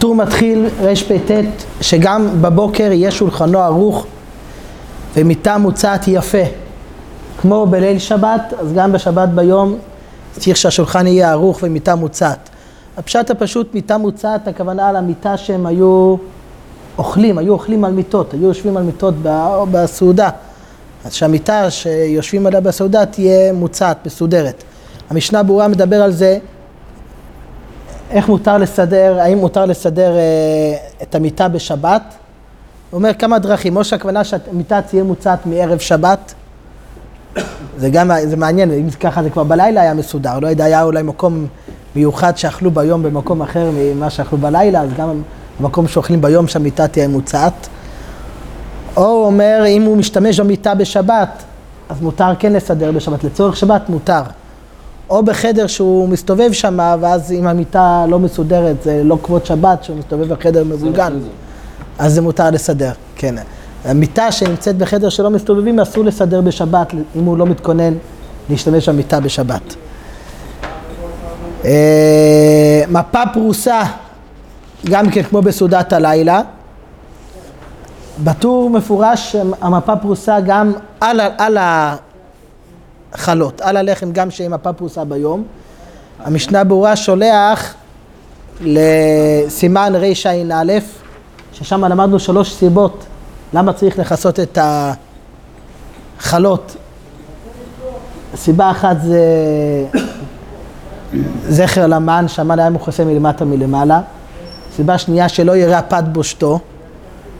הטור מתחיל רפ"ט שגם בבוקר יהיה שולחנו ערוך ומיטה מוצעת יפה. כמו בליל שבת אז גם בשבת ביום צריך שהשולחן יהיה ערוך ומיטה מוצעת. הפשט הפשוט מיטה מוצעת הכוונה על המיטה שהם היו אוכלים, היו אוכלים על מיטות, היו יושבים על מיטות בסעודה. אז שהמיטה שיושבים עליה בסעודה תהיה מוצעת, מסודרת. המשנה ברורה מדבר על זה איך מותר לסדר, האם מותר לסדר אה, את המיטה בשבת? הוא אומר כמה דרכים, או שהכוונה שהמיטה תהיה מוצעת מערב שבת, זה גם, זה מעניין, אם ככה זה כבר בלילה היה מסודר, לא יודע, היה אולי מקום מיוחד שאכלו ביום במקום אחר ממה שאכלו בלילה, אז גם במקום שאוכלים ביום שהמיטה תהיה מוצעת. או הוא אומר, אם הוא משתמש במיטה בשבת, אז מותר כן לסדר בשבת, לצורך שבת מותר. או בחדר שהוא מסתובב שם, ואז אם המיטה לא מסודרת, זה לא כבוד שבת, שהוא מסתובב בחדר מבולגן, אז זה מותר לסדר, כן. המיטה שנמצאת בחדר שלא מסתובבים, אסור לסדר בשבת, אם הוא לא מתכונן להשתמש במיטה בשבת. אה, מפה פרוסה, גם כן כמו בסעודת הלילה. בטור מפורש, המפה פרוסה גם על, על, חלות, על הלחם גם שיהיה מפה פרוסה ביום. המשנה ברורה שולח לסימן רע"א, ששם למדנו שלוש סיבות למה צריך לכסות את החלות. סיבה אחת זה זכר למן, שהמן היה מכוסה מלמטה מלמעלה. סיבה שנייה שלא יראה הפת בושתו,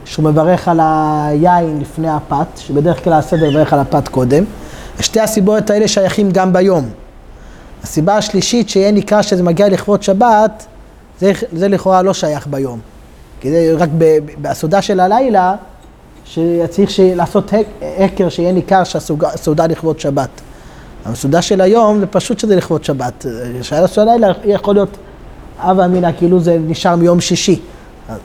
שהוא מברך על היין לפני הפת, שבדרך כלל הסדר מברך על הפת קודם. שתי הסיבות האלה שייכים גם ביום. הסיבה השלישית שיהיה נקרא שזה מגיע לכבוד שבת, זה, זה לכאורה לא שייך ביום. כי זה רק בסעודה של הלילה, שצריך לעשות עקר שיהיה ניכר שהסעודה לכבוד שבת. הסעודה של היום זה פשוט שזה לכבוד שבת. שהיה של הלילה יכול להיות אב אמינא כאילו זה נשאר מיום שישי.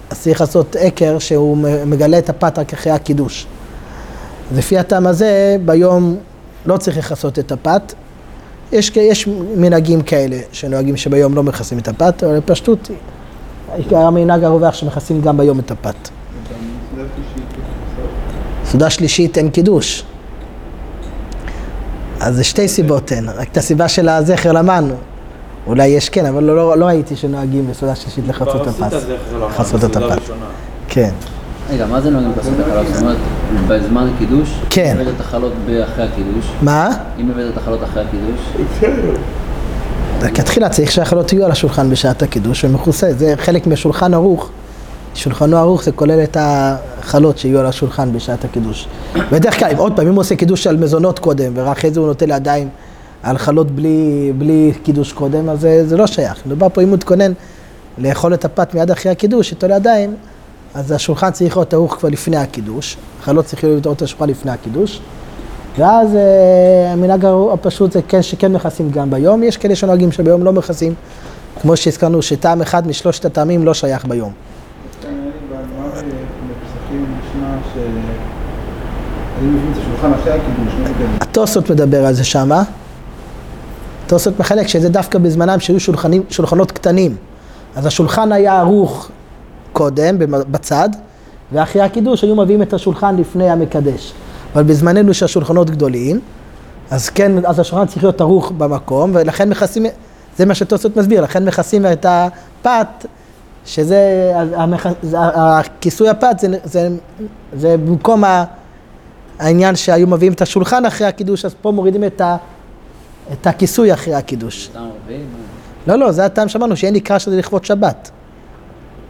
אז צריך לעשות עקר שהוא מגלה את הפת רק אחרי הקידוש. לפי הטעם הזה, ביום לא צריך לכסות את הפת. יש, יש מנהגים כאלה שנוהגים שביום לא מכסים את הפת, אבל בפשטות המנהג הרווח שמכסים גם ביום את הפת. סעודה שלישית אין קידוש. אז זה שתי סיבות אין, רק את הסיבה של הזכר למן, אולי יש כן, אבל לא, לא, לא ראיתי שנוהגים בסעודה שלישית לחצות את הפת. לחצות את הפת. כן. רגע, מה זה נוהגים לעשות החלות? זאת אומרת, בזמן הקידוש? כן. אם הבאת את החלות אחרי הקידוש? מה? אם הבאת את החלות אחרי הקידוש? כתחילה צריך שהחלות יהיו על השולחן בשעת הקידוש ומכוסה, זה חלק משולחן ערוך. שולחנו ערוך זה כולל את החלות שיהיו על השולחן בשעת הקידוש. בדרך כלל, עוד פעם, אם הוא עושה קידוש על מזונות קודם, ורק אחרי זה הוא נוטה לידיים על חלות בלי, בלי קידוש קודם, אז זה, זה לא שייך. מדובר פה אם הוא מתכונן לאכול את הפת מיד אחרי הקידוש, איתו לידיים, אז השולחן צריך להיות ערוך כבר לפני הקידוש, החלות צריכים להיות את השולחן לפני הקידוש, ואז אה, המנהג הפשוט זה כן שכן מכסים גם ביום, יש כאלה שנוהגים שביום לא מכסים, כמו שהזכרנו שטעם אחד משלושת הטעמים לא שייך ביום. התוספות מדבר על זה שמה. התוספות מחלק שזה דווקא בזמנם שהיו שולחנים, שולחנות קטנים. אז השולחן היה ערוך קודם, בצד, ואחרי הקידוש היו מביאים את השולחן לפני המקדש. אבל בזמננו שהשולחנות גדולים, אז כן, אז השולחן צריך להיות ערוך במקום, ולכן מכסים, זה מה שטוסות מסביר, לכן מכסים את הפת, שזה, המכ... הכיסוי הפת זה, זה, זה במקום העניין שהיו מביאים את השולחן אחרי הקידוש, אז פה מורידים את, ה, את הכיסוי אחרי הקידוש. לא, לא, זה הטעם שאמרנו, שאין נקרא שזה לכבוד שבת.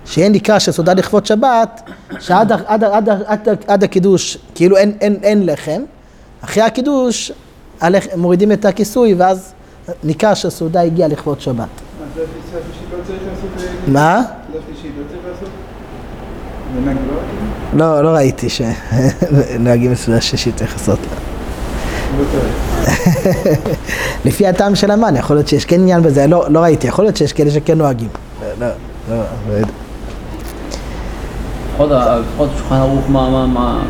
שאין נקרא שסעודה לכבוד שבת, שעד עד, עד, עד, עד, עד הקידוש כאילו אין, אין, אין לחם, אחרי הקידוש הלח, מורידים את הכיסוי ואז נקרא שהסעודה הגיעה לכבוד שבת. מה? לא, לא ראיתי שנוהגים בסעודה שישית צריך לעשות. לפי הטעם של המן, יכול להיות שיש כן עניין בזה, לא, לא ראיתי, יכול להיות שיש כאלה שכן נוהגים. לא, לא, לא יודע. לפחות שולחן ערוך, מה, מה, מה,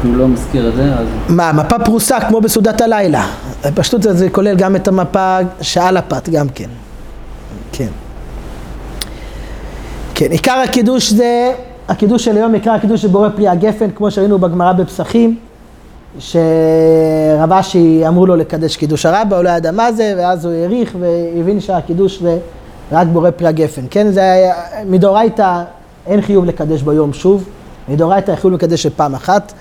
כאילו לא מזכיר את זה, אז... מה, מפה פרוסה כמו בסעודת הלילה. פשוט זה, זה כולל גם את המפה שעל הפת, גם כן. כן. כן, עיקר הקידוש זה, הקידוש של היום, עיקר הקידוש של בורא פרי הגפן, כמו שראינו בגמרא בפסחים, שרב אשי אמרו לו לקדש קידוש הרבה, הוא לא ידע מה זה, ואז הוא העריך והבין שהקידוש זה רק בורא פרי הגפן. כן, זה היה, מדאורייתא אין חיוב לקדש ביום שוב, מדאורייתא חיוב לקדש פעם אחת.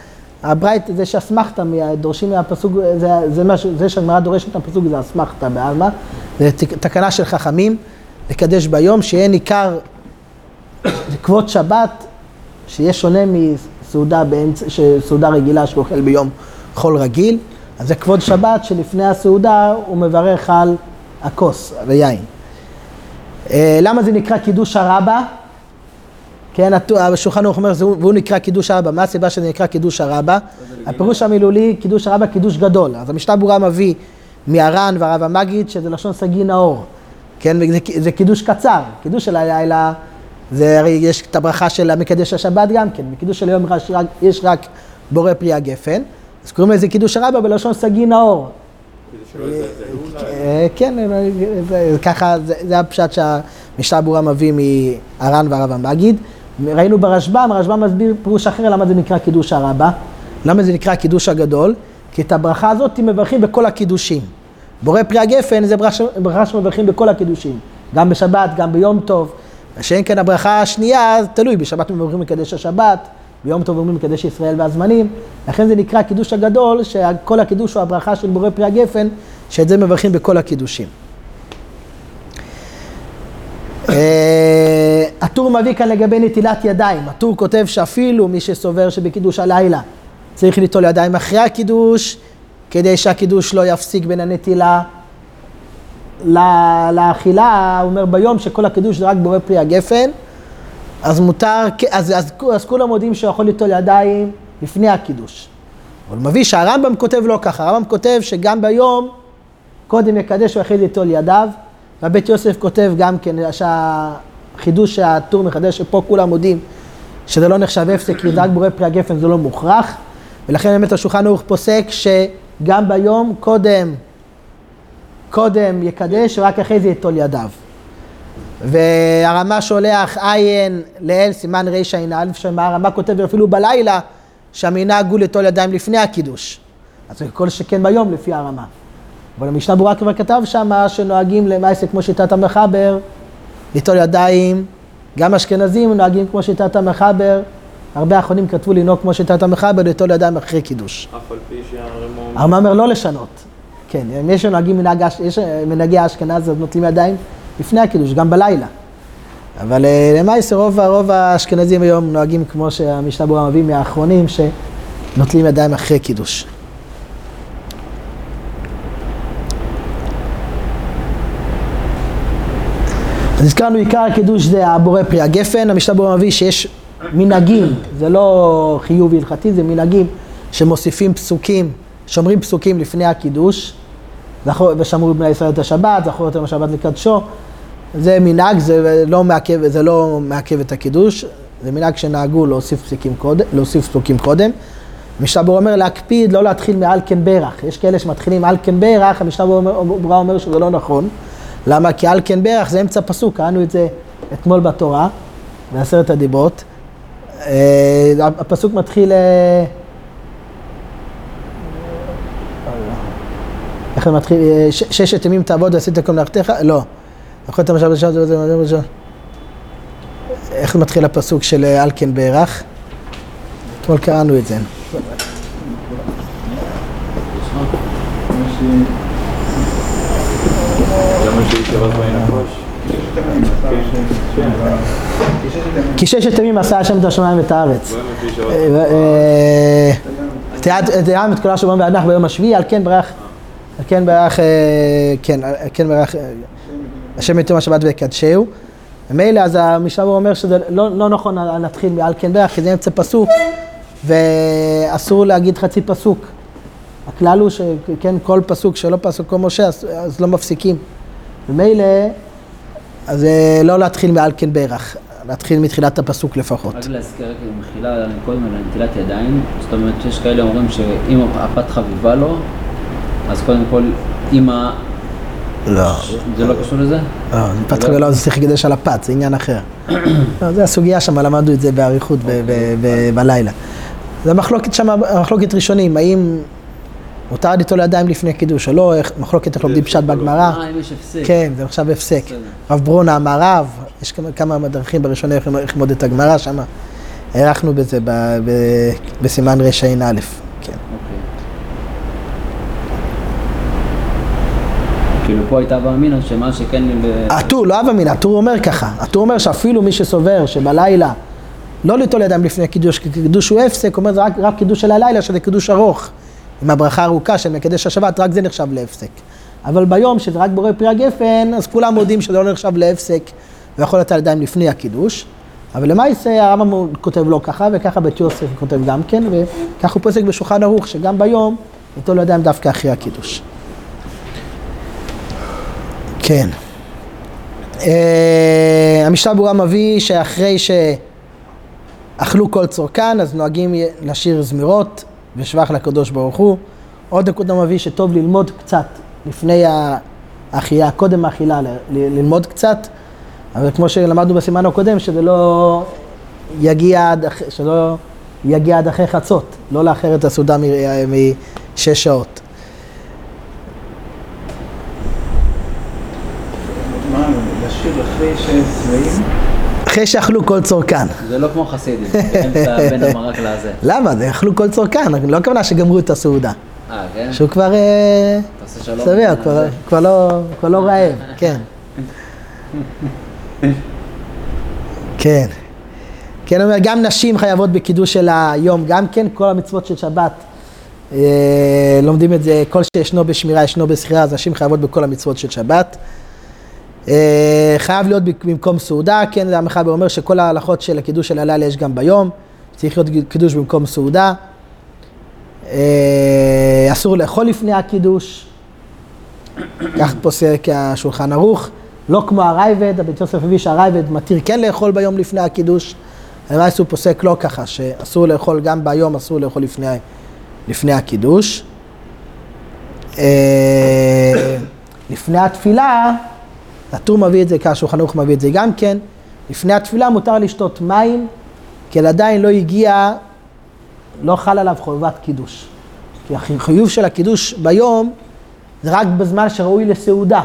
הברייט זה שאסמכתא, דורשים מהפסוק, זה, זה, משהו, זה שהגמרא דורשת מהפסוק זה אסמכתא בעלמא, זה תקנה של חכמים, לקדש ביום, שיהיה ניכר כבוד שבת, שיהיה שונה מסעודה באמצע, סעודה רגילה שהוא אוכל ביום חול רגיל, אז זה כבוד שבת שלפני הסעודה הוא מברך על הכוס ויין. אה, למה זה נקרא קידוש הרבה? כן, השולחן ערוך אומר, והוא נקרא קידוש הרבה. מה הסיבה שזה נקרא קידוש הרבה? הפירוש המילולי, קידוש הרבה, קידוש גדול. אז המשנה ברורה מביא מהר"ן והרב המגיד, שזה לשון סגי נאור. כן, זה, זה קידוש קצר. קידוש של הלילה, זה הרי יש את הברכה של המקדש השבת גם כן. בקידוש של היום יש רק, יש רק בורא פרי הגפן. אז קוראים לזה קידוש הרבה בלשון סגי נאור. כן, ככה, זה הפשט שהמשנה ברורה מביא מהר"ן והרב המגיד. ראינו ברשב"ם, הרשב"ם מסביר פירוש אחר למה זה נקרא קידוש הרבה, למה זה נקרא קידוש הגדול, כי את הברכה הזאת מברכים בכל הקידושים. בורא פרי הגפן זה ברכה שמברכים בכל הקידושים, גם בשבת, גם ביום טוב. שאין כן הברכה השנייה, תלוי, בשבת מברכים מקדש השבת, ביום טוב אומרים מקדש ישראל והזמנים, לכן זה נקרא קידוש הגדול, שכל הקידוש הוא הברכה של בורא פרי הגפן, שאת זה מברכים בכל הקידושים. הטור מביא כאן לגבי נטילת ידיים. הטור כותב שאפילו מי שסובר שבקידוש הלילה צריך ליטול ידיים אחרי הקידוש, כדי שהקידוש לא יפסיק בין הנטילה לאכילה, הוא אומר ביום שכל הקידוש זה רק בורא פרי הגפן, אז מותר, אז, אז, אז כולם יודעים שהוא יכול ליטול ידיים לפני הקידוש. אבל מביא שהרמב"ם כותב לא ככה, הרמב"ם כותב שגם ביום קודם יקדש זה ליטול ידיו. והבית יוסף כותב גם כן, שהחידוש שהטור מחדש, שפה כולם מודים שזה לא נחשב הפסק, כי רק בורא פרי הגפן זה לא מוכרח, ולכן באמת השולחן ערוך פוסק שגם ביום קודם, קודם יקדש, ורק אחרי זה יטול ידיו. והרמה שולח עין לאל, סימן רע"א, שהרמה כותב אפילו בלילה, שהמנהג הוא לטול ידיים לפני הקידוש. אז כל שכן ביום לפי הרמה. אבל המשנה ברורה כבר כתב שמה שנוהגים למעשה כמו שיטת המחבר, ליטול ידיים, גם אשכנזים נוהגים כמו שיטת המחבר, הרבה אחרונים כתבו לנהוג כמו שיטת המחבר, ליטול ידיים אחרי קידוש. אף על פי שהרמב"ם... הרמב"ם אומר לא לשנות. כן, אם יש שנוהגים מנהג, יש מנהגי האשכנז, אז נוטלים ידיים לפני הקידוש, גם בלילה. אבל אה, למעשה רוב, רוב האשכנזים היום נוהגים כמו שהמשנה ברורה מביא מהאחרונים, שנוטלים ידיים אחרי קידוש. אז הזכרנו עיקר הקידוש זה הבורא פרי הגפן, המשנה ברורה מביא שיש מנהגים, זה לא חיוב הלכתי, זה מנהגים שמוסיפים פסוקים, שומרים פסוקים לפני הקידוש, ושמרו בני ישראל את השבת, זכור יותר השבת לקדשו, זה מנהג, זה לא מעכב, זה לא מעכב את הקידוש, זה מנהג שנהגו להוסיף פסוקים קודם, להוסיף פסוקים קודם. המשנה ברורה אומר להקפיד, לא להתחיל מאלקן ברך. יש כאלה שמתחילים אלקן ברך, המשנה ברורה אומר שזה לא נכון. למה? כי על כן ברך זה אמצע פסוק, קראנו את זה אתמול בתורה, בעשרת הדיברות. אה, הפסוק מתחיל... אה, איך זה מתחיל? אה, ששת ימים תעבוד ועשית כל מלאכתך? לא. אכולת משל בשעת וזה איך מתחיל הפסוק של אלקן ברך? אתמול קראנו את זה. כי ששת ימים עשה השם את השמיים ואת הארץ. תיאם את כל השומרים ואנח ביום השביעי, על כן ברך, על כן ברך, כן, על כן ברך, השם יתום השבת ויקדשהו. ומילא אז המשנה אומר שזה לא נכון להתחיל מעל כן ברך, כי זה אמצע פסוק, ואסור להגיד חצי פסוק. הכלל הוא שכן, כל פסוק שלא פסוק כמו משה, אז לא מפסיקים. ומילא, אז אה, לא להתחיל מעל כן ברך, להתחיל מתחילת הפסוק לפחות. רק להזכיר רק מחילה קודם על נטילת ידיים, זאת אומרת שיש כאלה אומרים שאם הפת חביבה לו, אז קודם כל אם לא. זה לא קשור לזה? לא, זה פתח ולא, זה צריך לקדש על הפת, זה עניין אחר. לא, זה הסוגיה שם, למדנו את זה באריכות ב- בלילה. זה מחלוקת שם, מחלוקת ראשונים, האם מותר ליטול ידיים לפני קידוש או לא, מחלוקת איך לומדים פשט בגמרא. אה, אם יש הפסק. כן, זה עכשיו הפסק. רב ברונה אמר רב, יש כמה, כמה דרכים בראשונה איך איך ללמוד את הגמרא שם. הארכנו בזה בסימן רע"א. כן. אוקיי. כאילו פה הייתה באמינא שמה שכן... ב- הטור, לא אב אמינא, הטור אומר ככה. הטור אומר שאפילו מי שסובר שבלילה לא ליטול ידיים לפני קידוש, כי קידוש הוא הפסק, אומר זה רק, רק קידוש של הלילה, שזה קידוש ארוך. עם הברכה הארוכה של מקדש השבת, רק זה נחשב להפסק. אבל ביום שזה רק בורא פרי הגפן, אז כולם מודים שזה לא נחשב להפסק, ויכול לתת ידיים לפני הקידוש. אבל למעשה הרמב"ם כותב לא ככה, וככה בית יוסף כותב גם כן, וככה הוא פוסק בשולחן ערוך, שגם ביום ליטול ידיים דווקא אחרי הקידוש. כן. אה, המשנה ברורה מביא שאחרי שאכלו כל צורכן, אז נוהגים לשיר זמירות ושבח לקדוש ברוך הוא. עוד נקודה מביא שטוב ללמוד קצת לפני האכילה, קודם האכילה, ללמוד קצת, אבל כמו שלמדנו בסימן הקודם, שזה לא יגיע עד, שלא יגיע עד אחרי חצות, לא לאחר את הסעודה משש שעות. מה, לשיר אחרי ששבעים? אחרי שאכלו כל צורכן. זה לא כמו חסידים, בין המרק לזה. למה? זה אכלו כל צורכן, לא הכוונה שגמרו את הסעודה. אה, כן? שהוא כבר אה, תעשה שלום. כבר-. כבר לא- כבר לא רעב, כן. כן. כן, אומר, גם נשים חייבות בקידוש של היום, גם כן, כל המצוות של שבת. אה, לומדים את זה, כל שישנו בשמירה ישנו בשכירה, אז נשים חייבות בכל המצוות של שבת. אה, חייב להיות במקום סעודה, כן, זה המחבר אומר שכל ההלכות של הקידוש של הלילה יש גם ביום, צריך להיות קידוש במקום סעודה. אה, אסור לאכול לפני הקידוש, כך פוסק השולחן ערוך. לא כמו הרייבד, הבית יוסף הביא שהרייבד מתיר כן לאכול ביום לפני הקידוש. למעשה הוא פוסק לא ככה, שאסור לאכול גם ביום, אסור לאכול לפני, לפני הקידוש. אה, לפני התפילה, הטור מביא את זה, ככה השולחן ערוך מביא את זה גם כן. לפני התפילה מותר לשתות מים, כי עדיין לא הגיע, לא חל עליו חובת קידוש. כי החיוב של הקידוש ביום זה רק בזמן שראוי לסעודה.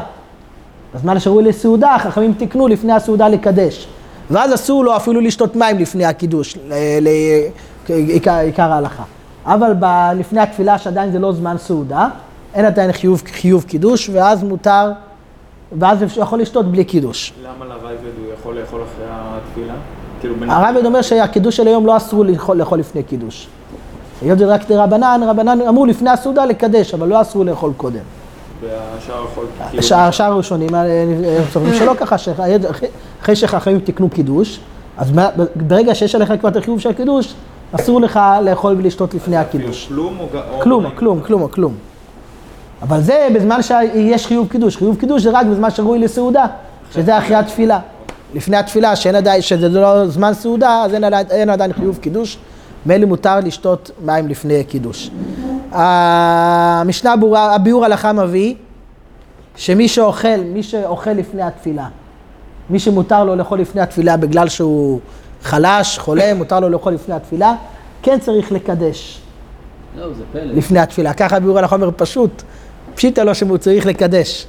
בזמן שראוי לסעודה, החכמים תיקנו לפני הסעודה לקדש. ואז אסור לו אפילו לשתות מים לפני הקידוש, ל- ל- עיקר, עיקר ההלכה. אבל ב- לפני התפילה שעדיין זה לא זמן סעודה, אין עדיין חיוב, חיוב קידוש, ואז מותר, ואז הוא יכול לשתות בלי קידוש. למה לרייבד הוא יכול לאכול אחרי התפילה? כאילו. הרב אומר שהקידוש של היום לא אסור לאכול, לאכול לפני קידוש. היות שזה רק דרבנן, רבנן אמרו לפני הסעודה לקדש, אבל לא אסור לאכול קודם. והשאר יכול... כאילו- השאר הראשונים, אה, סוברים שלא ככה, שאחרי אחרי שחכמים תיקנו קידוש, אז ברגע שיש עליך כבר את החיוב של הקידוש, אסור לך לאכול ולשתות לפני הקידוש. כלום או- כלום, כלום, כלום, כלום. אבל זה בזמן שיש חיוב קידוש. חיוב קידוש זה רק בזמן שראוי לסעודה, שזה אחרי התפילה. לפני התפילה, שאין עדיין, שזה לא זמן סעודה, אז אין עדיין, אין עדיין חיוב קידוש. מילא מותר לשתות מים לפני קידוש. המשנה ברורה, הביאור הלכה מביא שמי שאוכל, מי שאוכל לפני התפילה, מי שמותר לו לאכול לפני התפילה בגלל שהוא חלש, חולה, מותר לו לאכול לפני התפילה, כן צריך לקדש. לא, זה פלא. לפני התפילה. ככה ביאור הלכה אומר פשוט, פשיטא לו שהוא צריך לקדש.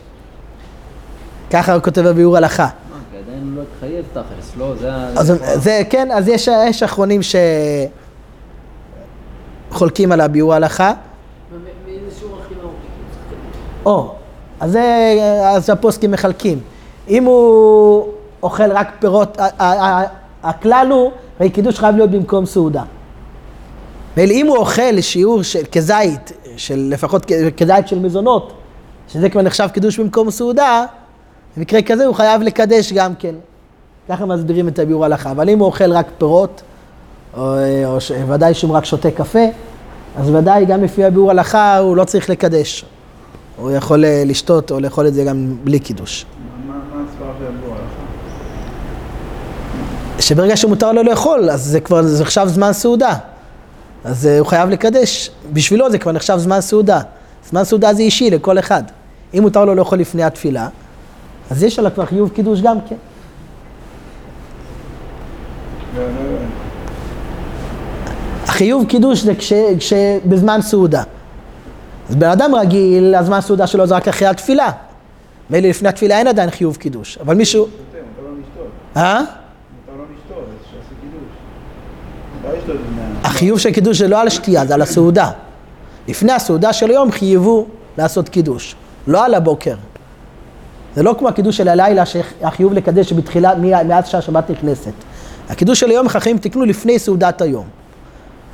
ככה הוא כותב בביאור הלכה. עדיין הוא לא התחייב תכלס, לא, זה ה... אז זה כן, אז יש, יש אחרונים שחולקים על הביאור ההלכה. מאיזה שיעור הכי נמוך? או, אז זה, אז הפוסקים מחלקים. אם הוא אוכל רק פירות, הכלל הוא, הרי קידוש חייב להיות במקום סעודה. מילא אם הוא אוכל שיעור של, כזית, של לפחות כזית של מזונות, שזה כבר נחשב קידוש במקום סעודה, במקרה כזה הוא חייב לקדש גם כן. ככה מסבירים את הביאור ההלכה. אבל אם הוא אוכל רק פירות, או, או ש- ודאי שהוא רק שותה קפה, אז ודאי גם לפי הביאור ההלכה הוא לא צריך לקדש. הוא יכול אה, לשתות או לאכול את זה גם בלי קידוש. מה הסברה והבור הלכה? שברגע שמותר לו לאכול, אז זה כבר נחשב זמן סעודה. אז אה, הוא חייב לקדש. בשבילו זה כבר נחשב זמן סעודה. זמן סעודה זה אישי לכל אחד. אם מותר לו לאכול לפני התפילה, אז יש עליו כבר חיוב קידוש גם כן. לא, לא, לא. החיוב קידוש זה כש, כשבזמן סעודה. אז בן אדם רגיל, הזמן סעודה שלו זה רק אחרי התפילה. מילא לפני התפילה אין עדיין חיוב קידוש, אבל מישהו... לשתות. אה? מותר לו לשתות, אז שיעשה קידוש. מותר לשתות לפני ה... החיוב של קידוש זה לא על השתייה, זה על הסעודה. לפני הסעודה של היום חייבו לעשות קידוש, לא על הבוקר. זה לא כמו הקידוש של הלילה שהחיוב לקדש בתחילה, מאז שהשבת נכנסת. הקידוש של היום חכמים תקנו לפני סעודת היום.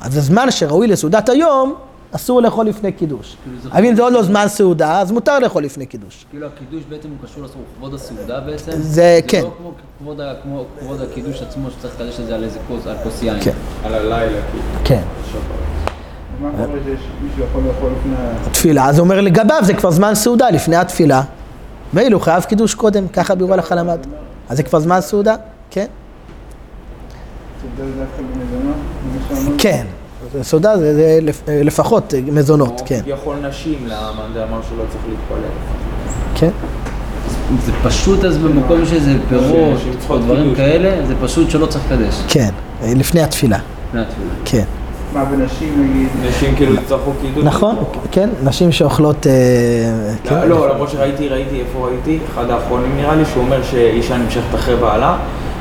אז הזמן שראוי לסעודת היום, אסור לאכול לפני קידוש. כאילו אבל אם זה עוד לא זמן סעודה, אז מותר לאכול לפני קידוש. כאילו הקידוש בעצם הוא קשור לסוף כבוד הסעודה בעצם? זה- כן. זה לא כמו כבוד ה- כמו כבוד הקידוש עצמו שצריך לקדש את זה על איזה כוס, על כוס יין. כן. על הלילה, כאילו. כן. תפילה, אז הוא אומר לגביו זה כבר זמן סעודה לפני התפילה. מילא הוא חייב קידוש קודם, ככה בירו הלכה למד. אז זה כבר זמן סעודה? כן. כן. סעודה זה, זה לפ- לפחות מזונות, כן. כביכול נשים, למה זה אמר שהוא לא צריך להתפלל. כן. זה פשוט אז במקום שזה פירות או דברים קידוש. כאלה, זה פשוט שלא צריך לקדש. כן, לפני התפילה, לפני התפילה. כן. מה, בנשים נגיד? נשים כאילו יצטרכו קידוש. נכון, כן, נשים שאוכלות, אה, כן. לא, לא, למרות שראיתי, ראיתי, איפה ראיתי? אחד האחרונים נראה לי, שהוא אומר שאישה נמשכת אחרי בעלה,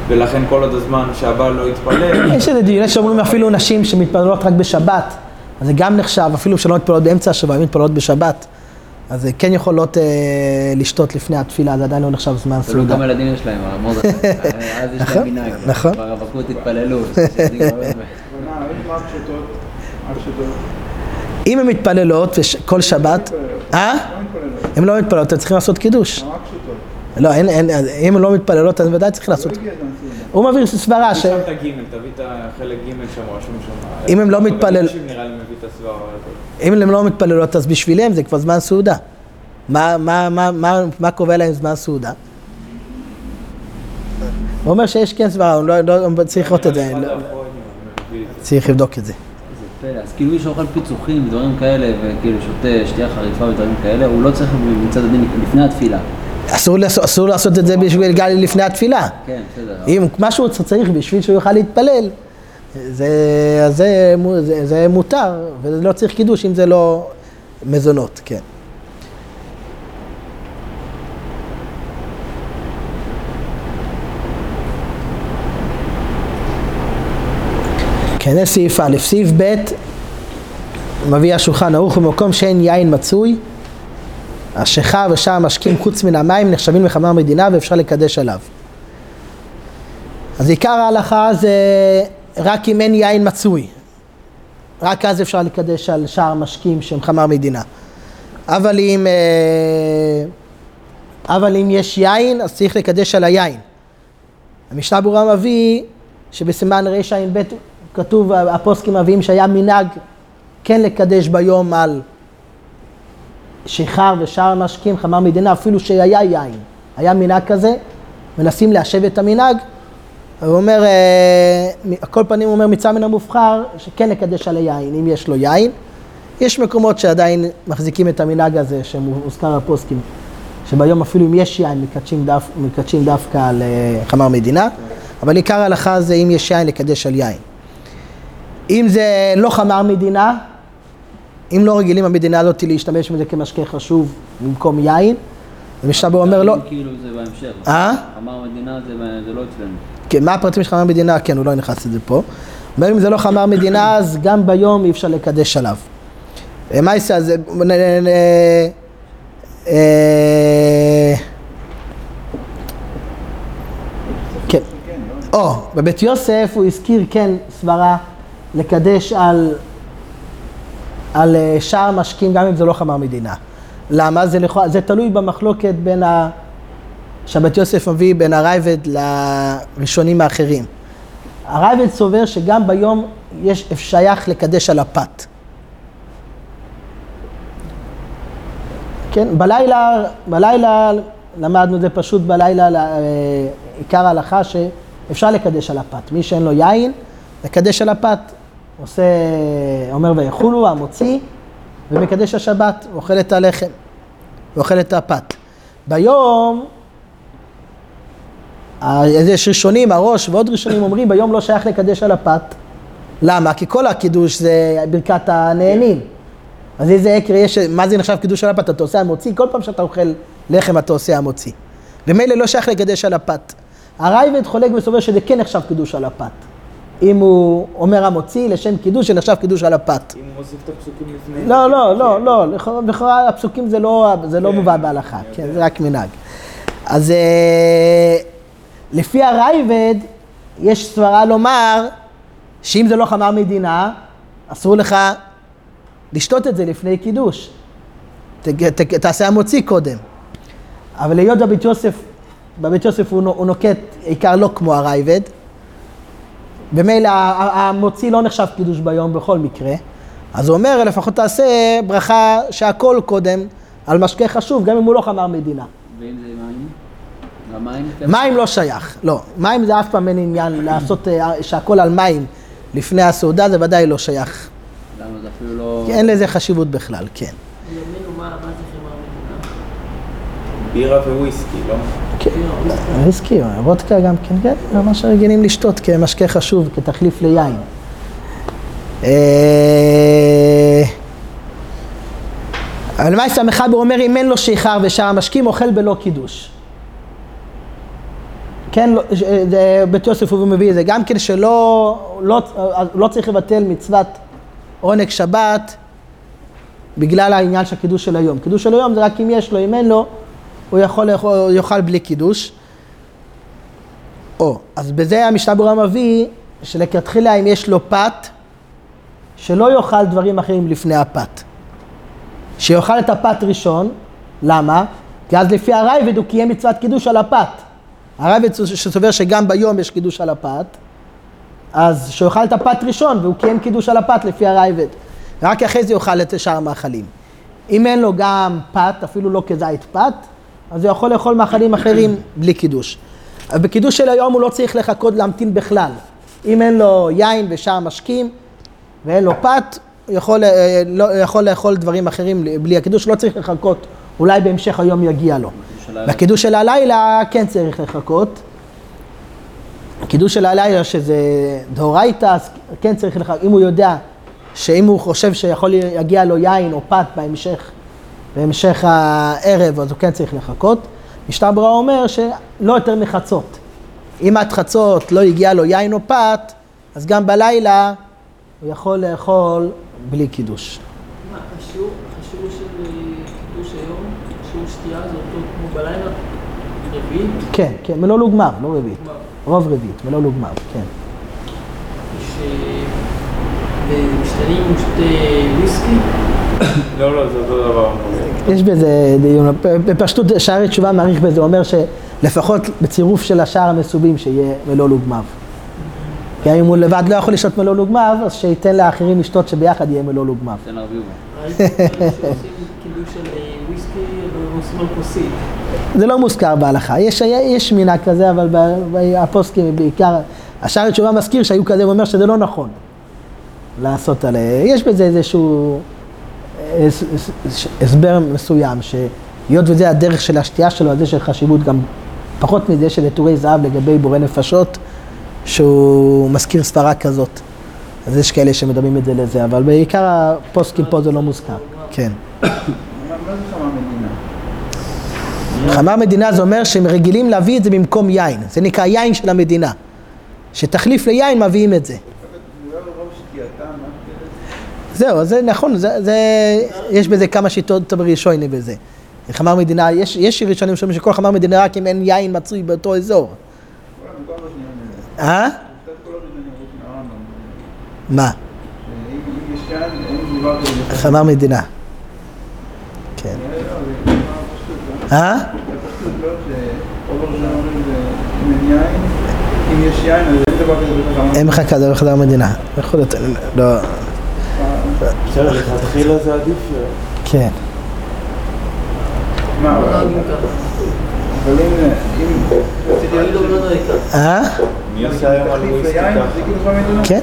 ולכן כל עוד הזמן שהבעל לא יתפלל, יש איזה דיון, יש שאומרים אפילו נשים שמתפללות רק בשבת, אז זה גם נחשב, אפילו שלא מתפללות באמצע השבוע, אם מתפללות בשבת, אז כן יכולות אה, לשתות לפני התפילה, זה עדיין לא נחשב זמן תלוי סעודה. כמה ילדים יש להם, מרדכי. אז יש נכון, להם מנהג. נכון. ברווקות התפללו. אם הן מתפללות כל שבת, אה? לא. הן לא מתפללות, הן צריכים לעשות קידוש. לא, אין, אין, אם הן לא מתפללות, אז ודאי צריך לעשות. הוא מעביר סברה ש... שם את הגימל, תביא את החלק גימל שם, רשום שם. אם הם לא. אם הן לא מתפללות, אז בשבילם זה כבר זמן סעודה. מה, מה, מה, מה, מה קובע להם זמן סעודה? הוא אומר שיש כן סברה, הוא לא, לא, צריך לראות את זה, אחד לא, את זה. צריך לבדוק את זה. אז כאילו מי שאוכל פיצוחים ודברים כאלה, וכאילו שותה שתייה חריפה ודברים כאלה, הוא לא צריך מצד הדין לפני התפילה. אסור, לעשות- אסור לעשות את זה בשביל גל לפני התפילה. כן, בסדר. אם משהו צריך בשביל שהוא יוכל להתפלל, זה, זה, זה, זה מותר, וזה לא צריך קידוש אם זה לא מזונות, כן. כן, זה סעיף א', סעיף ב', מביא השולחן ערוך במקום שאין יין מצוי, השיכה ושאר המשקים חוץ מן המים נחשבים לחמר מדינה ואפשר לקדש עליו. אז עיקר ההלכה זה רק אם אין יין מצוי. רק אז אפשר לקדש על שאר משקים שהם חמר מדינה. אבל אם, אה, אבל אם יש יין, אז צריך לקדש על היין. המשנה ברורה מביא שבסימן רע"ב כתוב, הפוסקים מביאים שהיה מנהג כן לקדש ביום על שיכר ושאר המשקים חמר מדינה, אפילו שהיה יין. היה מנהג כזה, מנסים ליישב את המנהג. הוא אומר, אה, על כל פנים הוא אומר מצווה מן המובחר, שכן לקדש על היין, אם יש לו יין. יש מקומות שעדיין מחזיקים את המנהג הזה, שמוזכר בפוסקים, שביום אפילו אם יש יין, מקדשים, דף, מקדשים דווקא על אה, חמר מדינה, אבל עיקר ההלכה זה אם יש יין, לקדש על יין. אם זה לא חמר מדינה, אם לא רגילים המדינה הזאת להשתמש בזה כמשקה חשוב במקום יין, אז משנה ברורה אומר לא, כאילו זה בהמשך. אה? אמר המדינה זה זה לא אצלנו. כן, מה הפרטים של חמר מדינה? כן, הוא לא נכנס לזה פה. אומר אם זה לא חמר מדינה, אז גם ביום אי אפשר לקדש עליו. אה, מה יעשה? אז... אה, אה, כן. או, בבית יוסף הוא הזכיר כן סברה לקדש על, על אה, שאר משקים, גם אם זה לא חמר מדינה. למה? זה, לכאורה- זה תלוי במחלוקת בין ה... שהבית יוסף מביא בין הרייבד לראשונים האחרים. הרייבד סובר שגם ביום יש שייך לקדש על הפת. כן, בלילה, בלילה למדנו את זה פשוט בלילה, אה, עיקר ההלכה שאפשר לקדש על הפת. מי שאין לו יין, מקדש על הפת. עושה, אומר ויחולו, המוציא, ומקדש השבת, אוכל את הלחם. ואוכל את הפת. ביום, יש ראשונים, הראש ועוד ראשונים אומרים, ביום לא שייך לקדש על הפת. למה? כי כל הקידוש זה ברכת הנהנים. אז איזה עקר יש, מה זה נחשב קידוש על הפת? אתה עושה המוציא, כל פעם שאתה אוכל לחם אתה עושה המוציא. ומילא לא שייך לקדש על הפת. הרייבד חולק וסובר שזה כן נחשב קידוש על הפת. אם הוא אומר המוציא לשם קידוש, זה נחשב קידוש על הפת. אם הוא מוסיף את הפסוקים לפני... לא, לא, לא, לא, לכאורה- הפסוקים זה לא, זה לא כן. מובא בהלכה, כן, זה רק מנהג. אז אה, לפי הרייבד, יש סברה לומר שאם זה לא חמר מדינה, אסור לך לשתות את זה לפני קידוש. ת, ת, תעשה המוציא קודם. אבל היות בבית יוסף, בבית יוסף הוא, הוא נוקט עיקר לא כמו הרייבד, במילא המוציא לא נחשב קידוש ביום בכל מקרה, אז הוא אומר לפחות תעשה ברכה שהכל קודם על משקה חשוב, גם אם הוא לא חמר מדינה. ואם זה מים? מים לא שייך, לא. מים זה אף פעם אין עניין לעשות אה, שהכל על מים לפני הסעודה, זה ודאי לא שייך. למה זה אפילו לא... כי אין לזה חשיבות בכלל, כן. ימינו, מה מה זה חמר מדינה? בירה וויסקי, לא? כן, וויסקי, וודקה גם כן, כן, ממש רגילים לשתות כמשקה חשוב, כתחליף ליין. אה, אבל מה סמ"ב אומר אם אין לו שיכר ושאר המשקים אוכל בלא קידוש. כן, לא- זה- בית יוסף הוא מביא את זה, גם כן שלא לא, לא צריך לבטל מצוות עונג שבת בגלל העניין של הקידוש של היום. קידוש של היום זה רק אם יש לו, אם אין לו, הוא יכול לאכול, יאכל בלי קידוש. או, אז בזה המשנה ברורה מביא שלכתחילה אם יש לו פת, שלא יאכל דברים אחרים לפני הפת. שיאכל את הפת ראשון, למה? כי אז לפי הרייבד הוא קיים מצוות קידוש על הפת. הרייבד שסובר שגם ביום יש קידוש על הפת, אז שיאכל את הפת ראשון והוא קיים קידוש על הפת לפי הרייבד. רק אחרי זה יאכל את שאר המאכלים. אם אין לו גם פת, אפילו לא כזית פת, אז הוא יכול לאכול מאכלים אחרים בלי קידוש. בקידוש של היום הוא לא צריך לחכות להמתין בכלל. אם אין לו יין ושאר משקים ואין לו פת, הוא יכול, אה, לא, יכול לאכול דברים אחרים בלי הקידוש, לא צריך לחכות, אולי בהמשך היום יגיע לו. בקידוש של הלילה כן צריך לחכות. קידוש של הלילה שזה דאורייתא, אז כן צריך לחכות. אם הוא יודע שאם הוא חושב שיכול להגיע לו יין או פת בהמשך, בהמשך הערב, אז הוא כן צריך לחכות. ברורה אומר שלא יותר מחצות. אם עד חצות לא הגיע לו יין או פת, אז גם בלילה הוא יכול לאכול בלי קידוש. מה, השיעור, השיעור של אה, קידוש היום, שיעור שתייה זה אותו כמו בלילה? רביעית? כן, כן, מלוא גמר, לא רביעית. רוב רביעית, מלוא גמר, כן. שמשתנים עם שותה וויסקי? לא, לא, זה אותו דבר. יש בזה דיון, בפשטות שערי תשובה מעריך בזה, אומר שלפחות בצירוף של השער המסובים שיהיה מלוא לוגמיו. כי אם הוא לבד לא יכול לשתות מלוא לוגמיו, אז שייתן לאחרים לשתות שביחד יהיה מלוא לוגמיו. תן. זה לא מוזכר בהלכה, יש, יש מנהג כזה, אבל הפוסקים בעיקר, השער תשובה מזכיר שהיו כזה, הוא אומר שזה לא נכון לעשות על... יש בזה איזשהו הסבר מסוים, שהיות וזה הדרך של השתייה שלו, אז יש חשיבות גם פחות מזה של עטורי זהב לגבי בורא נפשות, שהוא מזכיר סברה כזאת. אז יש כאלה שמדמים את זה לזה, אבל בעיקר הפוסקים פה זה לא מוזכר, כן. חמר מדינה זה אומר שהם רגילים להביא את זה במקום יין, זה נקרא יין של המדינה. שתחליף ליין מביאים את זה. זה לא רוב שתייתם, מה זה? זהו, זה נכון, זה, זה, יש בזה כמה שיטות ראשוני בזה. חמר מדינה, יש, יש ראשונים שאומרים שכל חמר מדינה רק אם אין יין מצוי באותו אזור. אה? קצת כל הראשונים אומרים מהרמב"ם. מה? חמר מדינה. כן. לא, אה? לא אם יש יין אז אין דבר כזה בכלל חמה. אין לך כזה בחדר מדינה. יכול להיות, לא, בסדר, לכתחילה זה עדיף. כן. מה, לא אבל אם אם לא לא נוהג ככה. אה? כן.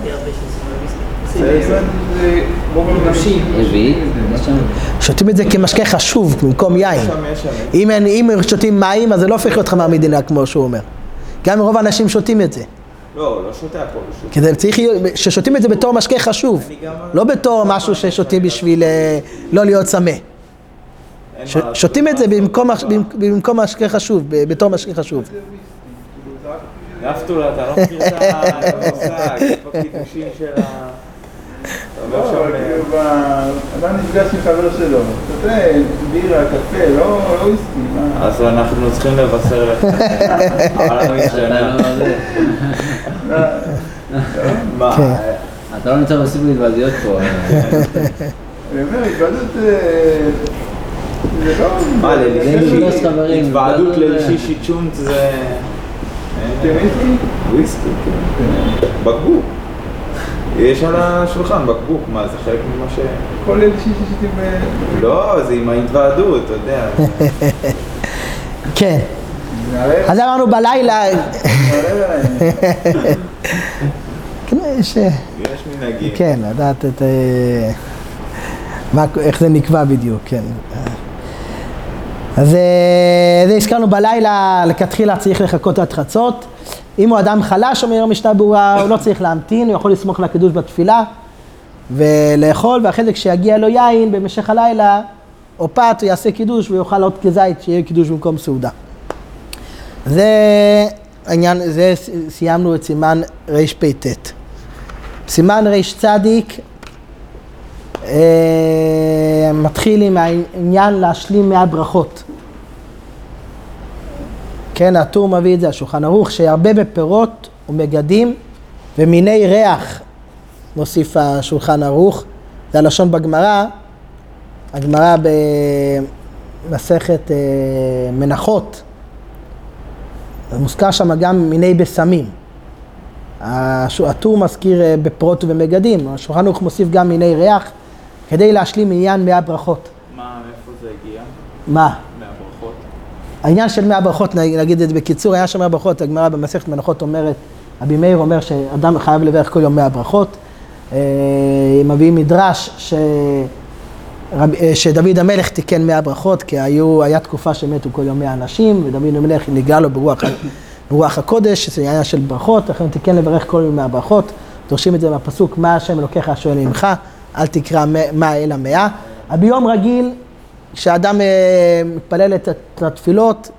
אם שותים את זה. כמשקה חשוב, במקום יין. אם, אם שותים מים, אז זה לא הופך להיות חמר מדינה, כמו שהוא אומר. גם רוב האנשים שותים את זה. לא, לא שותה הכל. צריך ששותים את זה בתור משקה חשוב. לא בתור משהו ששותים בשביל אה, לא להיות צמא. שותים את זה במקום, מש- במקום משקה חשוב, בתור משקה חשוב. נפתולה, אתה לא מכיר את את המושג, יש בקידושים של ה... אתה לא, אומר אבל שם... כאילו, ב- אדם נפגש עם חבר שלו, שותה בירה, קפה, לא לא וויסקי, מה? אז אנחנו צריכים לבשר לך. אתה. לא- מה? כן. אתה לא נמצא בסוג התוועדויות פה. אה, אני אומר, התוועדות אה, זה לא... מה, לפגוש חברים, התוועדות זה- שיצ'ונט זה... אתם וויסקי? וויסקי, כן. בקבוק. יש על השולחן בקבוק, מה, זה חלק ממה ש... כל אלה שיש ששותים ב... לא, זה עם ההתוועדות, אתה יודע. כן. אז אמרנו בלילה. כן, יש, אה, יש מנהגים. כן, לדעת את... אה, איך זה נקבע בדיוק, כן. אז אה, זה הזכרנו בלילה, לכתחילה צריך לחכות עד חצות. אם הוא אדם חלש, אומר המשנה ברורה, הוא לא צריך להמתין, הוא יכול לסמוך על הקידוש בתפילה ולאכול, ואחרי זה כשיגיע לו יין במשך הלילה, או פת, הוא יעשה קידוש ויאכל עוד כזית, שיהיה קידוש במקום סעודה. זה העניין, זה סיימנו את סימן רפ"ט. סימן רצ, אה, מתחיל עם העניין להשלים מהברכות. כן, הטור מביא את זה, השולחן ערוך, שירבה בפירות ומגדים ומיני ריח, מוסיף השולחן ערוך, זה הלשון בגמרא, הגמרא במסכת אה, מנחות, מוזכר שם גם מיני בשמים. הטור מזכיר אה, בפירות ובמגדים, השולחן ערוך מוסיף גם מיני ריח, כדי להשלים עניין מאה ברכות. מה, מאיפה זה הגיע? מה? העניין של מאה ברכות, נגיד את זה בקיצור, העניין של מאה ברכות, הגמרא במסכת מנחות אומרת, רבי מאיר אומר שאדם חייב לברך כל יום מאה ברכות. אה, מביאים מדרש ש... רב, אה, שדוד המלך תיקן מאה ברכות, כי היו, היה תקופה שמתו כל יום מאה אנשים, ודוד המלך נגלה לו ברוח, ברוח הקודש, שזה עניין של ברכות, לכן תיקן לברך כל יום מאה ברכות. דורשים את זה מהפסוק, מה השם אלוקיך שואל ממך, אל תקרא מ- מה אלא מאה. ביום רגיל, כשאדם אה, מתפלל את התפילות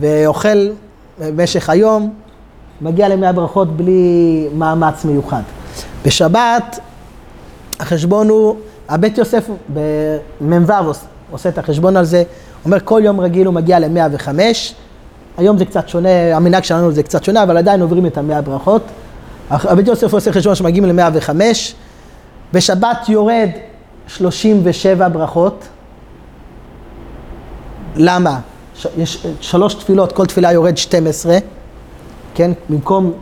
ואוכל במשך היום, מגיע למאה ברכות בלי מאמץ מיוחד. בשבת החשבון הוא, הבית יוסף במ"ו עוש- עושה את החשבון על זה, אומר כל יום רגיל הוא מגיע ל-105, היום זה קצת שונה, המנהג שלנו זה קצת שונה, אבל עדיין עוברים את המאה ברכות. הבית יוסף עושה חשבון שמגיעים ל-105, בשבת יורד 37 ברכות. למה? ש- יש שלוש תפילות, כל תפילה יורד 12, כן? במקום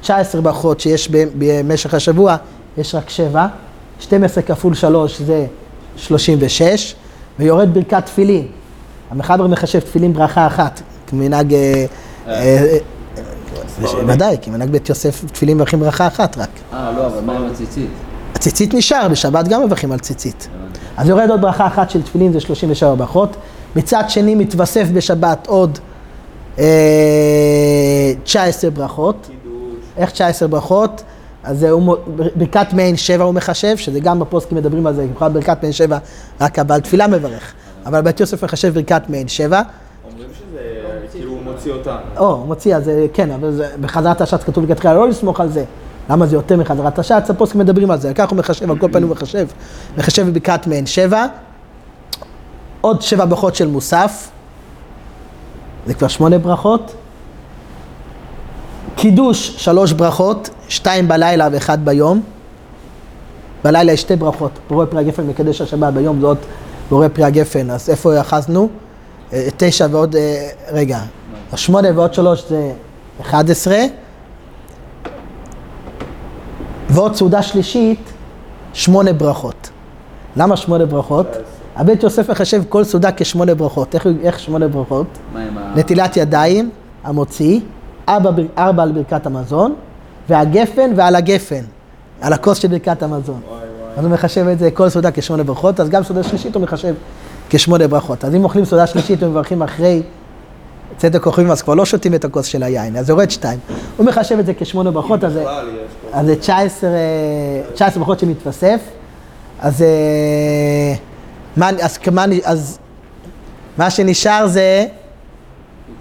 19 ברכות שיש במשך השבוע, יש רק 7. 12 כפול 3 זה 36, ויורד ברכת תפילין. המחבר מחשב תפילין ברכה אחת, כמנהג... אה, אה, אה, ודאי, כי מנהג בית יוסף תפילין מברכים ברכה אחת רק. אה, לא, אבל מה עם הציצית? הציצית נשאר, בשבת גם מברכים על ציצית. אז יורד עוד ברכה אחת של תפילין, זה 37 ברכות. מצד שני מתווסף בשבת עוד אה, 19 ברכות. איך 19 ברכות? אז זה הוא מו- ברכת מעין שבע הוא מחשב, שזה גם בפוסקים מדברים על זה, במיוחד ברכת מעין שבע, רק הבעל תפילה מברך. אבל בית יוסף מחשב ברכת מעין שבע. אומרים שזה כאילו הוא מוציא אותנו. או, הוא מוציא, אז כן, אבל זה, בחזרת השץ כתוב לכתחילה לא לסמוך על זה. למה זה יותר מחזרת השץ? הפוסקים מדברים על זה. כך הוא מחשב, על כל פנים הוא מחשב. מחשב בברכת מעין שבע. עוד שבע ברכות של מוסף. זה כבר שמונה ברכות. קידוש, שלוש ברכות, שתיים בלילה ואחד ביום. בלילה יש שתי ברכות, בורא פרי הגפן מקדש השבת, ביום עוד בורא פרי הגפן, אז איפה אחזנו? אה, תשע ועוד, אה, רגע, שמונה ועוד שלוש זה אחד עשרה, ועוד סעודה שלישית, שמונה ברכות. למה שמונה ברכות? הבית יוסף מחשב כל סעודה כשמונה ברכות. איך, איך שמונה ברכות? נטילת ידיים, המוציא, ארבע, ארבע על ברכת המזון, והגפן ועל הגפן, על הכוס של ברכת המזון. וואי וואי. אז הוא מחשב את זה, כל סעודה כשמונה ברכות, אז גם סעודה שלישית הוא מחשב כשמונה ברכות. אז אם אוכלים סעודה שלישית ומברכים אחרי צדק כוכבים, אז כבר לא שותים את הכוס של היין, אז יורד שתיים. הוא מחשב את זה כשמונה ברכות, אז זה- בכלל יש פה. אז זה 19, 19 ברכות שמתווסף. אז, אה, מה, אז, כמה, אז מה שנשאר זה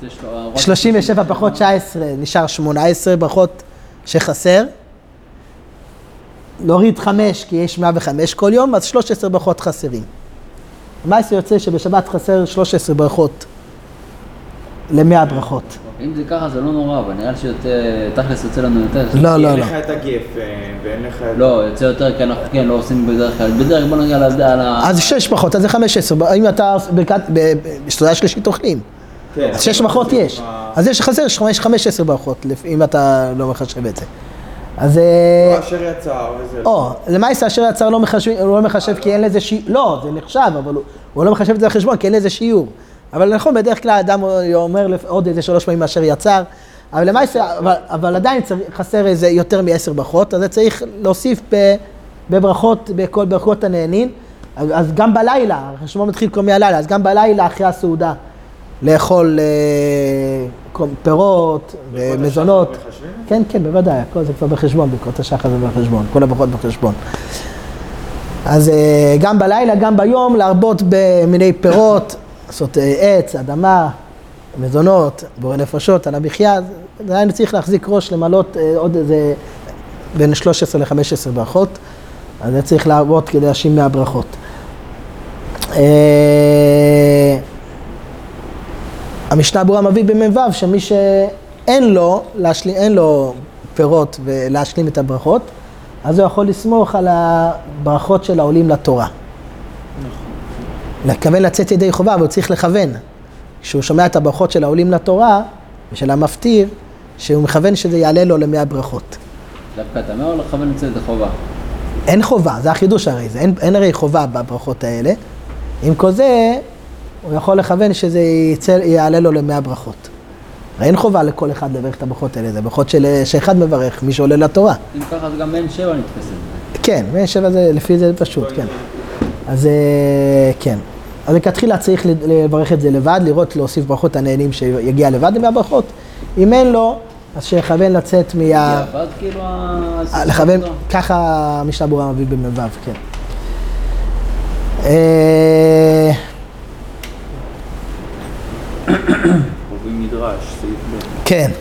זה של- הראש- 37 פחות 19, נשאר 18 ברכות שחסר. להוריד 5 כי יש 105 כל יום, אז 13 ברכות חסרים. למעשה יוצא שבשבת חסר 13 ברכות ל-100 ברכות. אם זה ככה זה לא נורא, אבל נראה לי שיותר, תכלס יוצא לנו יותר. לא, כי לא, אין לא. לך את הגף אה, ואין לך את... לא, יוצא יותר כי אנחנו כן לא עושים בדרך כלל. בדרך בוא נגיע על ה... על ה- אז 6 פחות, אז זה 15. אם אתה ברכת- ב- ב- בסעודה שלישית אוכלים. כן, אז 6 ברכות יש. אז יש חסר 15 ברכות, לפ- אם אתה לא מחשב את זה. אז... אה, לא, אשר יצא, וזה... או, למעשה אשר יצר לא מחשב, הוא לא מחשב כי אין לזה שיעור, לא, זה נחשב, אבל הוא, לא מחשב את זה לחשבון כי אין לזה שיעור. אבל נכון, בדרך כלל האדם אומר עוד איזה שלוש פעמים אשר יצר, אבל למעשה, אבל, אבל עדיין צריך, חסר איזה יותר מעשר ברכות, אז צריך להוסיף ב, בברכות, בכל ברכות הנהנין. אז, אז גם בלילה, החשבון מתחיל כבר מהלילה, אז גם בלילה אחרי הסעודה לאכול אה, כל- פירות ומזונות. כן, כן, בוודאי, הכל זה כבר בחשבון, ברכות השחר זה בחשבון, כל הברכות בחשבון. אז אה, גם בלילה, גם ביום, להרבות במיני פירות, לעשות אה, עץ, אדמה, מזונות, בורא נפשות, על המחיה, עדיין צריך להחזיק ראש, למלות אה, עוד איזה בין 13 ל-15 ברכות, אז זה צריך להרבות כדי להשאיר מהברכות. אה, המשנה ברורה מביא במ"ו שמי שאין לו, להשלים, אין לו פירות ולהשלים את הברכות, אז הוא יכול לסמוך על הברכות של העולים לתורה. לכוון לצאת ידי חובה, אבל הוא צריך לכוון. כשהוא שומע את הברכות של העולים לתורה, ושל המפטיר, שהוא מכוון שזה יעלה לו למאה ברכות. דווקא אתה אומר או לכוון את זה ידי חובה? אין חובה, זה החידוש הרי, זה, אין, אין הרי חובה בברכות האלה. עם כל זה, הוא יכול לכוון שזה יצא, יעלה לו למאה ברכות. הרי אין חובה לכל אחד לברך את הברכות האלה, זה ברכות של, שאחד מברך, מי שעולה לתורה. אם ככה אז גם מעין שבע נתפסת. כן, מעין שבע זה, לפי זה פשוט, כן. אז אה, כן. אז לכתחילה צריך לברך את זה לבד, לראות, להוסיף ברכות הנהנים שיגיע לבד עם הברכות. אם אין לו, אז שיכוון לצאת מה... בדיעבד כאילו ה... אה, לכוון, ככה המשנה ברורה מביא במ"ו, כן. אה. כן.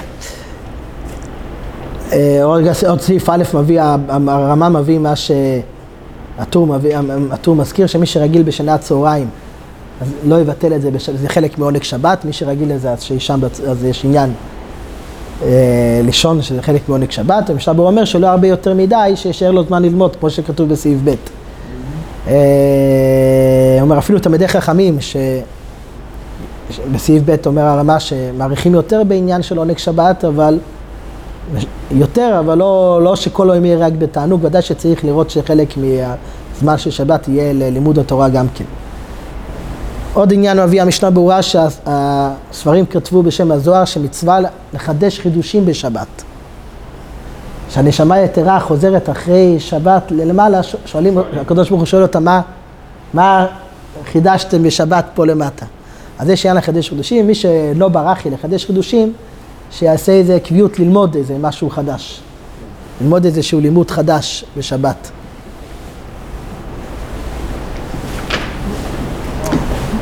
אה, עוד עוד סעיף א' מביא, הרמה מביא מה שהטור מביא, הטור מזכיר שמי שרגיל בשנת צהריים, אז לא יבטל את זה, בש- זה חלק מעונג שבת, מי שרגיל לזה אז שישן, אז יש עניין אה, לישון, שזה חלק מעונג שבת, המשנה ברורה אומר שלא הרבה יותר מדי, שישאר לו זמן ללמוד, כמו שכתוב בסעיף ב'. אה, אומר אפילו תלמידי חכמים, ש... ש- בסעיף ב' אומר הרמה שמעריכים יותר בעניין של עונג שבת, אבל יותר, אבל לא, לא שכל היום יהיה רק בתענוג, ודאי שצריך לראות שחלק מהזמן של שבת יהיה ללימוד התורה גם כן. עוד עניין מביא המשנה ברורה שהספרים כתבו בשם הזוהר שמצווה לחדש חידושים בשבת. שהנשמה היתרה חוזרת אחרי שבת למעלה, שואלים, הקדוש ברוך הוא שואל אותה מה, מה חידשתם בשבת פה למטה. אז יש עניין לחדש חידושים, מי שלא ברח לי לחדש חידושים, שיעשה איזה קביעות ללמוד איזה משהו חדש. ללמוד איזשהו לימוד חדש בשבת.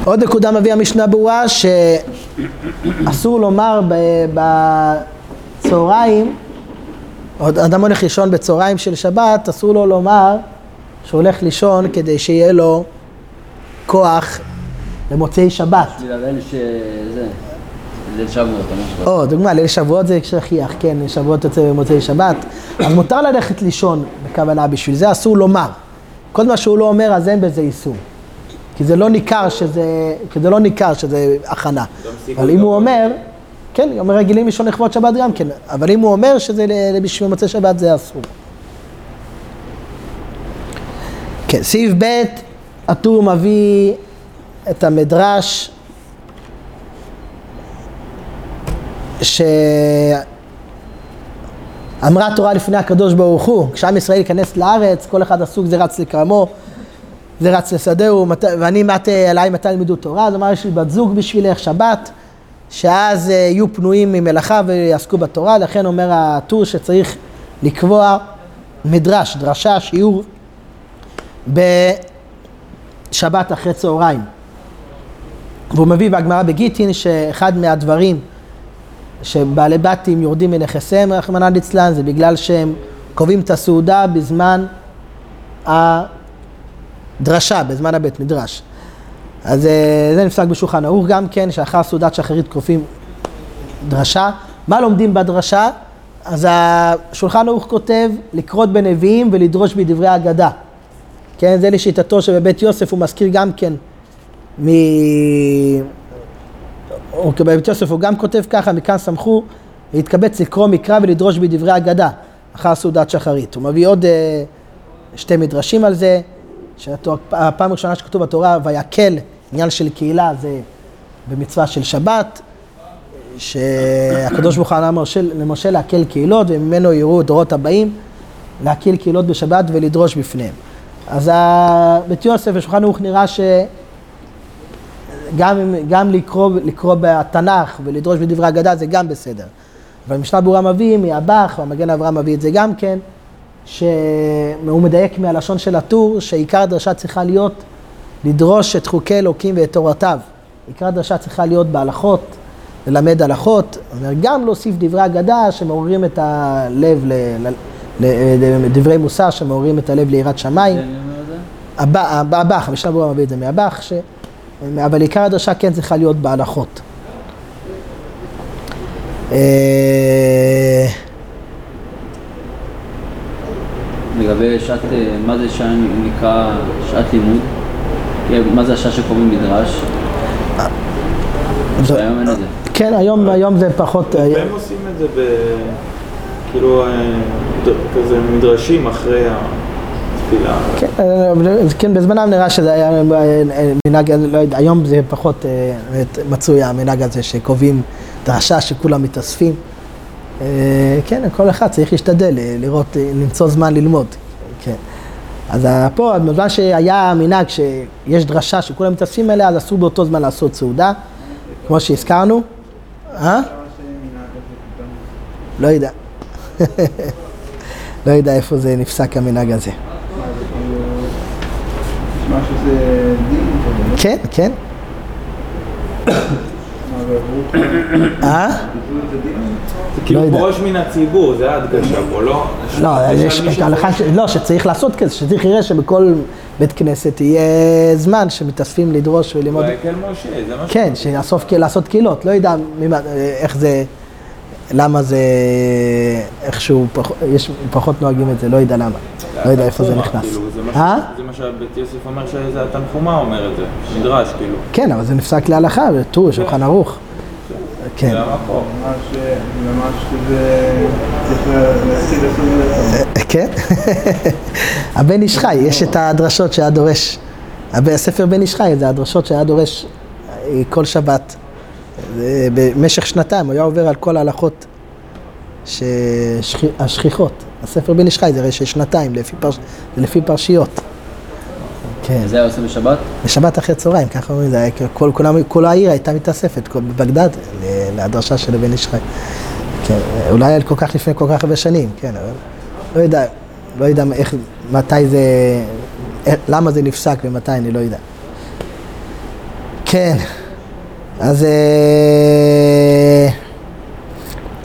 עוד נקודה מביא המשנה ברורה שאסור לומר בצהריים, עוד אדם הולך לישון בצהריים של שבת, אסור לו לומר שהוא הולך לישון כדי שיהיה לו כוח למוצאי שבת. בשביל הליל שזה... ליל שבועות. או, דוגמה, ליל שבועות זה שכיח, כן, ליל שבועות יוצא במוצאי שבת. אז מותר ללכת לישון בכוונה, בשביל זה אסור לומר. כל מה שהוא לא אומר, אז אין בזה איסור. כי זה לא ניכר שזה, כי זה לא ניכר שזה הכנה. אבל אם הוא. אומר, כן, אומר רגילים לישון לכבוד שבת גם כן, אבל אם הוא אומר שזה בשביל מוצאי שבת זה אסור. כן, סעיף ב', הטור מביא את המדרש ש... אמרה תורה לפני הקדוש ברוך הוא, כשעם ישראל ייכנס לארץ, כל אחד עסוק זה רץ לכרמו, זה רץ לשדהו, מת- ואני מטה עליי מתי ילמדו תורה, אז אמר יש לי בת זוג בשבילך שבת, שאז אה, יהיו פנויים ממלאכה ויעסקו בתורה, לכן אומר הטור שצריך לקבוע מדרש, דרשה, שיעור בשבת אחרי צהריים. והוא מביא בהגמרא בגיטין שאחד מהדברים שבעלי בתים יורדים מנכסיהם, רחמנא ליצלן, זה בגלל שהם קובעים את הסעודה בזמן הדרשה, בזמן הבית מדרש. אז אה, זה נפסק בשולחן ערוך גם כן, שאחר סעודת שחרית קופים דרשה. מה לומדים בדרשה? אז השולחן ערוך כותב לקרות בנביאים ולדרוש בדברי האגדה. כן, זה לשיטתו שבבית יוסף הוא מזכיר גם כן מ... או בבית יוסף הוא גם כותב ככה, מכאן שמחו להתקבץ לקרוא מקרא ולדרוש בדברי אגדה אחר סעודת שחרית. הוא מביא עוד אה, שתי מדרשים על זה, שהפעם הראשונה שכתוב בתורה, ויקל, עניין של קהילה, זה במצווה של שבת, שהקדוש ברוך הוא אמר למשה- להקל קהילות, וממנו יראו דורות הבאים, להקל קהילות בשבת ולדרוש בפניהם. אז בית יוסף ושולחן ערוך נראה ש... גם, אם- גם לקרוא, לקרוא בתנ"ך ולדרוש בדברי אגדה זה גם בסדר. אבל משנה ברורה מביא מהב"ח, והמגן אברהם מביא את זה גם כן, שהוא מדייק מהלשון של הטור, שעיקר הדרשה צריכה להיות לדרוש את חוקי אלוקים ואת תורתיו. עיקר הדרשה צריכה להיות בהלכות, ללמד הלכות, הוא אומר, גם להוסיף דברי אגדה שמעוררים את הלב, ל, ל, ל, דברי מוסר שמעוררים את הלב ליראת שמיים. כן. הבא- הבח, המשנה ברורה מביא את זה מהבח, ש... אבל עיקר הדרשה כן צריכה להיות בהלכות. אה, לגבי שעת, אה, מה זה שעה נקרא שעת לימוד? כן, מה זה השעה שקוראים מדרש? זו- היום אין את זה. כן, היום, היום זה פחות, אה, והם עושים את זה ב... כאילו, אה, כזה מדרשים אחרי התפילה. כן, כן, בזמנם נראה שזה היה מנהג, לא יודע, היום זה פחות מצוי המנהג הזה שקובעים דרשה שכולם מתאספים. אה, כן, כל אחד צריך להשתדל אה, לראות, אה, למצוא זמן ללמוד. כן. אז פה, בזמן שהיה מנהג שיש דרשה שכולם מתאספים אליה, אז אסור באותו זמן לעשות סעודה, כמו שהזכרנו. אה? לא יודע. לא יודע איפה זה נפסק המנהג הזה. כן, כן. אה? זה לא כאילו. פורש מן הציבור, זה ההדגשה פה, לא? לא, יש הלכה. לא, שצריך לעשות כזה, שצריך יראה שבכל בית כנסת יהיה זמן שמתאספים לדרוש וללמוד. ויקל משה, זה מה ש... כן, לעשות קהילות, לא יודע איך זה, למה זה, איכשהו, פח- יש, פחות נוהגים את זה, לא יודע למה. לא יודע איפה זה נכנס. כאילו, זה מה ש- אה? זה מה שבית יוסף אומר שזה התנחומה אומר את זה, מדרש כאילו. כן, אבל זה נפסק להלכה, שולחן ערוך. כן. זה שזה צריך להתחיל לעשות את זה. כן. הבן איש חי, יש את הדרשות שהיה דורש, הספר בן איש חי זה הדרשות שהיה דורש אה, כל שבת. במשך שנתיים, הוא היה עובר על כל ההלכות ש- השכיחות. הספר בן איש חי זה הרי שנתיים, לפי, פרש... זה לפי פרשיות. כן, זה היה עושה בשבת? בשבת אחרי צהריים, ככה אומרים, זה היה כל, כולם, כל העיר הייתה מתאספת, כל- בבגדד, להדרשה של הבן איש חי. כן, אולי על כל כך לפני כל כך הרבה שנים, כן, אבל לא יודע, לא יודע איך, מתי זה, למה זה נפסק ומתי, אני לא יודע. כן, אז אה,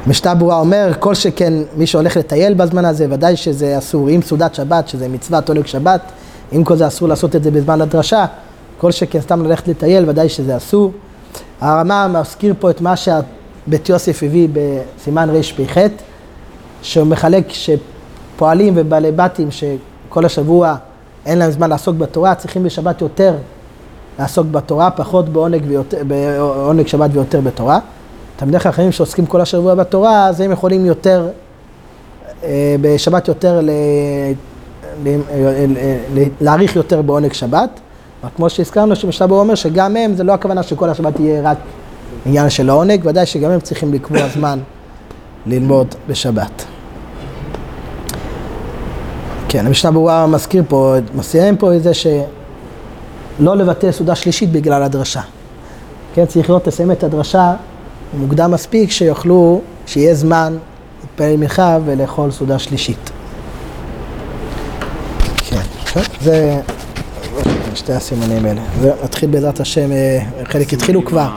משנה אומר, כל שכן מי שהולך לטייל בזמן הזה, ודאי שזה אסור, אם סעודת שבת, שזה מצוות עונג שבת, אם כל זה אסור לעשות את זה בזמן הדרשה, כל שכן סתם ללכת לטייל, ודאי שזה אסור. הרמ"א מזכיר פה את מה שבית יוסף הביא בסימן רפ"ח, שהוא מחלק שפועלים ובעלי בתים שכל השבוע אין להם זמן לעסוק בתורה, צריכים בשבת יותר לעסוק בתורה, פחות בעונג, ויותר, בעונג שבת ויותר בתורה. תלמידי חכמים שעוסקים כל השבוע בתורה, אז הם יכולים יותר, אה, בשבת יותר ל, ל, ל, ל, להאריך יותר בעונג שבת. אבל כמו שהזכרנו, שמשנה ברורה אומר שגם הם, זה לא הכוונה שכל השבת יהיה רק עניין של העונג, ודאי שגם הם צריכים לקבוע זמן ללמוד בשבת. כן, המשנה ברורה מזכיר פה, מסיים פה את זה שלא לבטל סעודה שלישית בגלל הדרשה. כן, צריך לראות, לסיים את הדרשה מוקדם מספיק שיוכלו, שיהיה זמן להתפלל מנחה ולאכול סעודה שלישית. כן, טוב, זה שתי הסימנים האלה. ונתחיל בעזרת השם, אה, חלק התחילו כבר.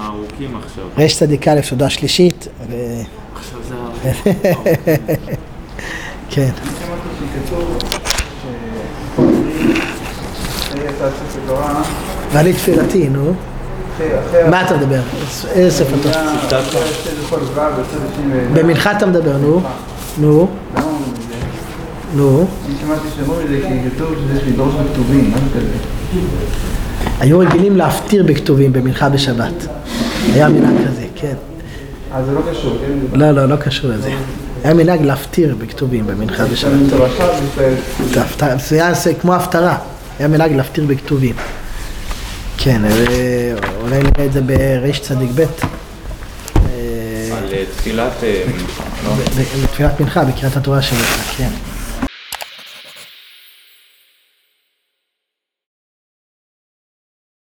רש צדיק א', סעודה שלישית. עכשיו זה כן, שמעתי שכתוב שאומרים אחרי הצעת ספר תורה, ואני תפילתי, נו. מה אתה מדבר? איזה ספר ואילך. במנחה אתה מדבר, נו. נו? נו. אני שמעתי שאומרים את זה כי כתוב שזה יש לדרוש בכתובים, משהו כזה. היו רגילים להפטיר בכתובים במנחה בשבת. היה מנהג כזה, כן. אז זה לא קשור, כן? לא, לא, לא קשור לזה. היה מנהג להפטיר בכתובים במנחה בשבת. זה היה כמו הפטרה. היה מנהג להפטיר בכתובים. כן, אה, אולי נראה את זה בריש צדיק ב'. אה, על תפילת... בתפילת מנחה, בקריאת התורה שלך, כן.